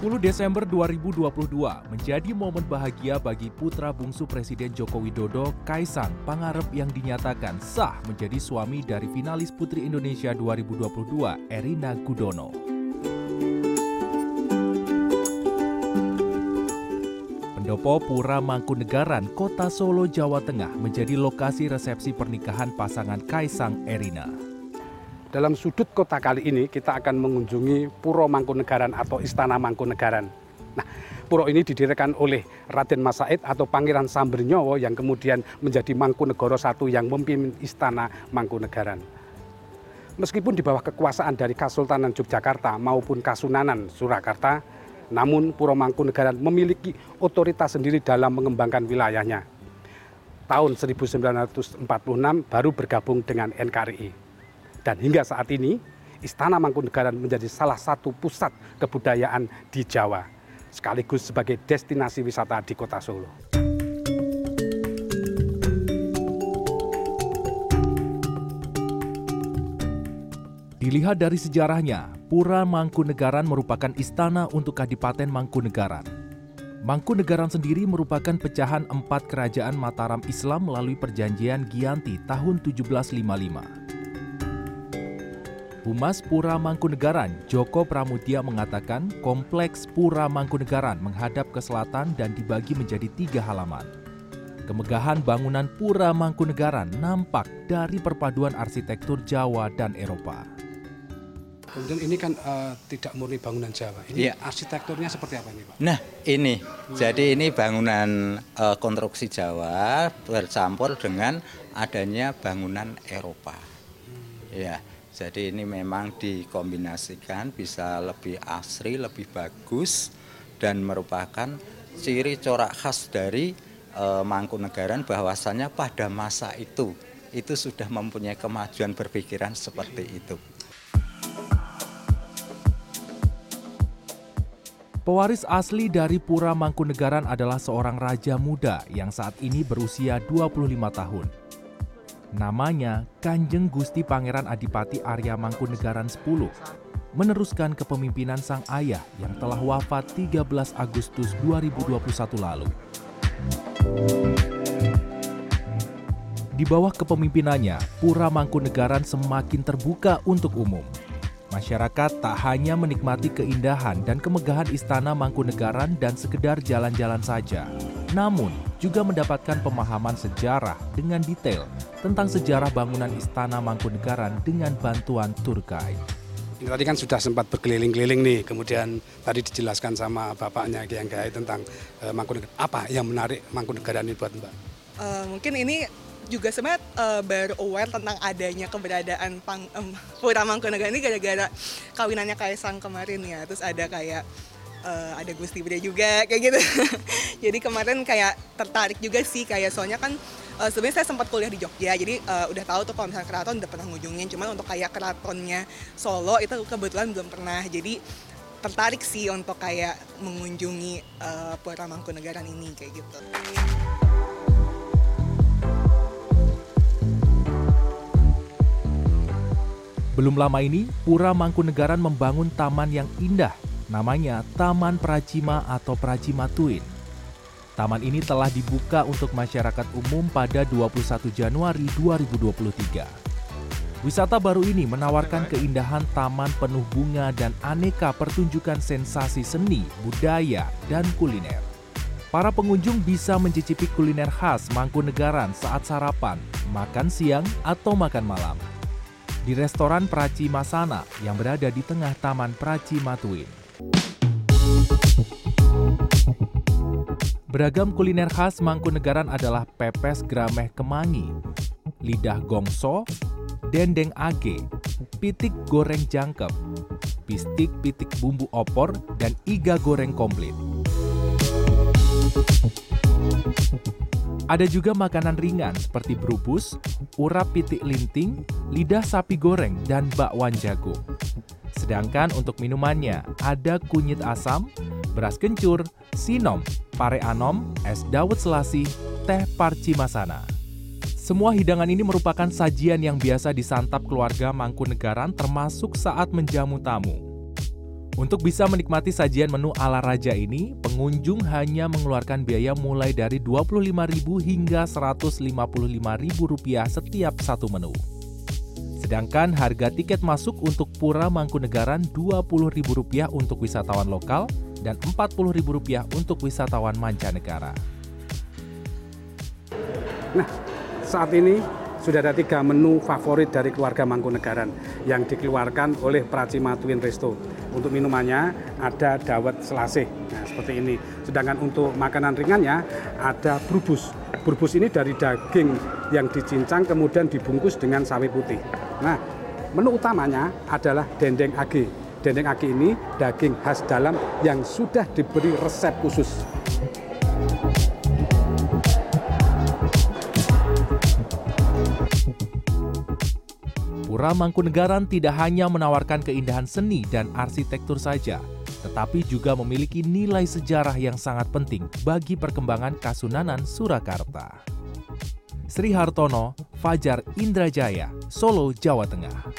10 Desember 2022 menjadi momen bahagia bagi putra bungsu Presiden Joko Widodo, Kaisang Pangarep yang dinyatakan sah menjadi suami dari finalis Putri Indonesia 2022, Erina Gudono. Pendopo Pura Mangkunegaran, Kota Solo, Jawa Tengah menjadi lokasi resepsi pernikahan pasangan Kaisang Erina. Dalam sudut kota kali ini kita akan mengunjungi Puro Mangkunegaran atau Istana Mangkunegaran. Nah, puro ini didirikan oleh Raden Mas Said atau Pangeran Sambernyowo yang kemudian menjadi Mangkunegoro I yang memimpin Istana Mangkunegaran. Meskipun di bawah kekuasaan dari Kasultanan Yogyakarta maupun Kasunanan Surakarta, namun Puro Mangkunegaran memiliki otoritas sendiri dalam mengembangkan wilayahnya. Tahun 1946 baru bergabung dengan NKRI. Dan hingga saat ini, Istana Mangkunegaran menjadi salah satu pusat kebudayaan di Jawa, sekaligus sebagai destinasi wisata di kota Solo. Dilihat dari sejarahnya, Pura Mangkunegaran merupakan istana untuk Kadipaten Mangkunegaran. Mangkunegaran sendiri merupakan pecahan empat kerajaan Mataram Islam melalui perjanjian Gianti tahun 1755. Humas Pura Mangkunegaran, Joko Pramudia mengatakan kompleks Pura Mangkunegaran menghadap ke selatan dan dibagi menjadi tiga halaman. Kemegahan bangunan Pura Mangkunegaran nampak dari perpaduan arsitektur Jawa dan Eropa. Kemudian ini kan uh, tidak murni bangunan Jawa. Ini ya. arsitekturnya seperti apa ini, Pak? Nah, ini. Hmm. Jadi ini bangunan uh, konstruksi Jawa bercampur dengan adanya bangunan Eropa. Hmm. Ya. Jadi ini memang dikombinasikan bisa lebih asri, lebih bagus dan merupakan ciri corak khas dari e, Mangkunegaran bahwasannya pada masa itu itu sudah mempunyai kemajuan berpikiran seperti itu. Pewaris asli dari Pura Mangkunegaran adalah seorang raja muda yang saat ini berusia 25 tahun. Namanya Kanjeng Gusti Pangeran Adipati Arya Mangkunegaran 10 meneruskan kepemimpinan sang ayah yang telah wafat 13 Agustus 2021 lalu. Di bawah kepemimpinannya, Pura Mangkunegaran semakin terbuka untuk umum. Masyarakat tak hanya menikmati keindahan dan kemegahan istana Mangkunegaran dan sekedar jalan-jalan saja, namun juga mendapatkan pemahaman sejarah dengan detail tentang sejarah bangunan istana Mangkunegaran dengan bantuan tour guide. Ini tadi kan sudah sempat berkeliling-keliling nih, kemudian tadi dijelaskan sama bapaknya Kiai Kiai tentang uh, Mangkunegaran. Apa yang menarik Mangkunegaran ini buat Mbak? Uh, mungkin ini juga sebenarnya uh, baru aware tentang adanya keberadaan pang, um, Pura Mangkunegaran ini gara-gara kawinannya Kaisang kemarin ya. Terus ada kayak uh, ada Gusti Bria juga kayak gitu. jadi kemarin kayak tertarik juga sih kayak soalnya kan uh, sebenarnya saya sempat kuliah di Jogja. Jadi uh, udah tahu tuh kalau misalnya keraton udah pernah ngunjungin. Cuman untuk kayak keratonnya Solo itu kebetulan belum pernah. Jadi tertarik sih untuk kayak mengunjungi uh, Pura Mangkunegaran ini kayak gitu. Belum lama ini, Pura Mangkunegaran membangun taman yang indah, namanya Taman Pracima atau Pracima Twin. Taman ini telah dibuka untuk masyarakat umum pada 21 Januari 2023. Wisata baru ini menawarkan keindahan taman penuh bunga dan aneka pertunjukan sensasi seni, budaya, dan kuliner. Para pengunjung bisa mencicipi kuliner khas Mangkunegaran saat sarapan, makan siang, atau makan malam di restoran Praci Masana yang berada di tengah Taman Praci Matuin. Beragam kuliner khas Mangkunegaran adalah pepes grameh kemangi, lidah gongso, dendeng age, pitik goreng jangkep, pistik pitik bumbu opor, dan iga goreng komplit. Ada juga makanan ringan seperti brubus, urap pitik linting, lidah sapi goreng, dan bakwan jagung. Sedangkan untuk minumannya ada kunyit asam, beras kencur, sinom, pare anom, es dawet selasi, teh parci masana. Semua hidangan ini merupakan sajian yang biasa disantap keluarga Mangkunegaran termasuk saat menjamu tamu. Untuk bisa menikmati sajian menu ala raja ini, pengunjung hanya mengeluarkan biaya mulai dari Rp25.000 hingga Rp155.000 setiap satu menu. Sedangkan harga tiket masuk untuk Pura Mangkunegaran Rp20.000 untuk wisatawan lokal dan Rp40.000 untuk wisatawan mancanegara. Nah, saat ini sudah ada tiga menu favorit dari keluarga Mangkunegaran yang dikeluarkan oleh Pracima Twin Resto. Untuk minumannya ada dawet selasih, nah, seperti ini. Sedangkan untuk makanan ringannya ada brubus. Brubus ini dari daging yang dicincang kemudian dibungkus dengan sawi putih. Nah, menu utamanya adalah dendeng age. Dendeng age ini daging khas dalam yang sudah diberi resep khusus. Pura Mangkunegaran tidak hanya menawarkan keindahan seni dan arsitektur saja, tetapi juga memiliki nilai sejarah yang sangat penting bagi perkembangan Kasunanan Surakarta. Sri Hartono, Fajar Indrajaya, Solo, Jawa Tengah.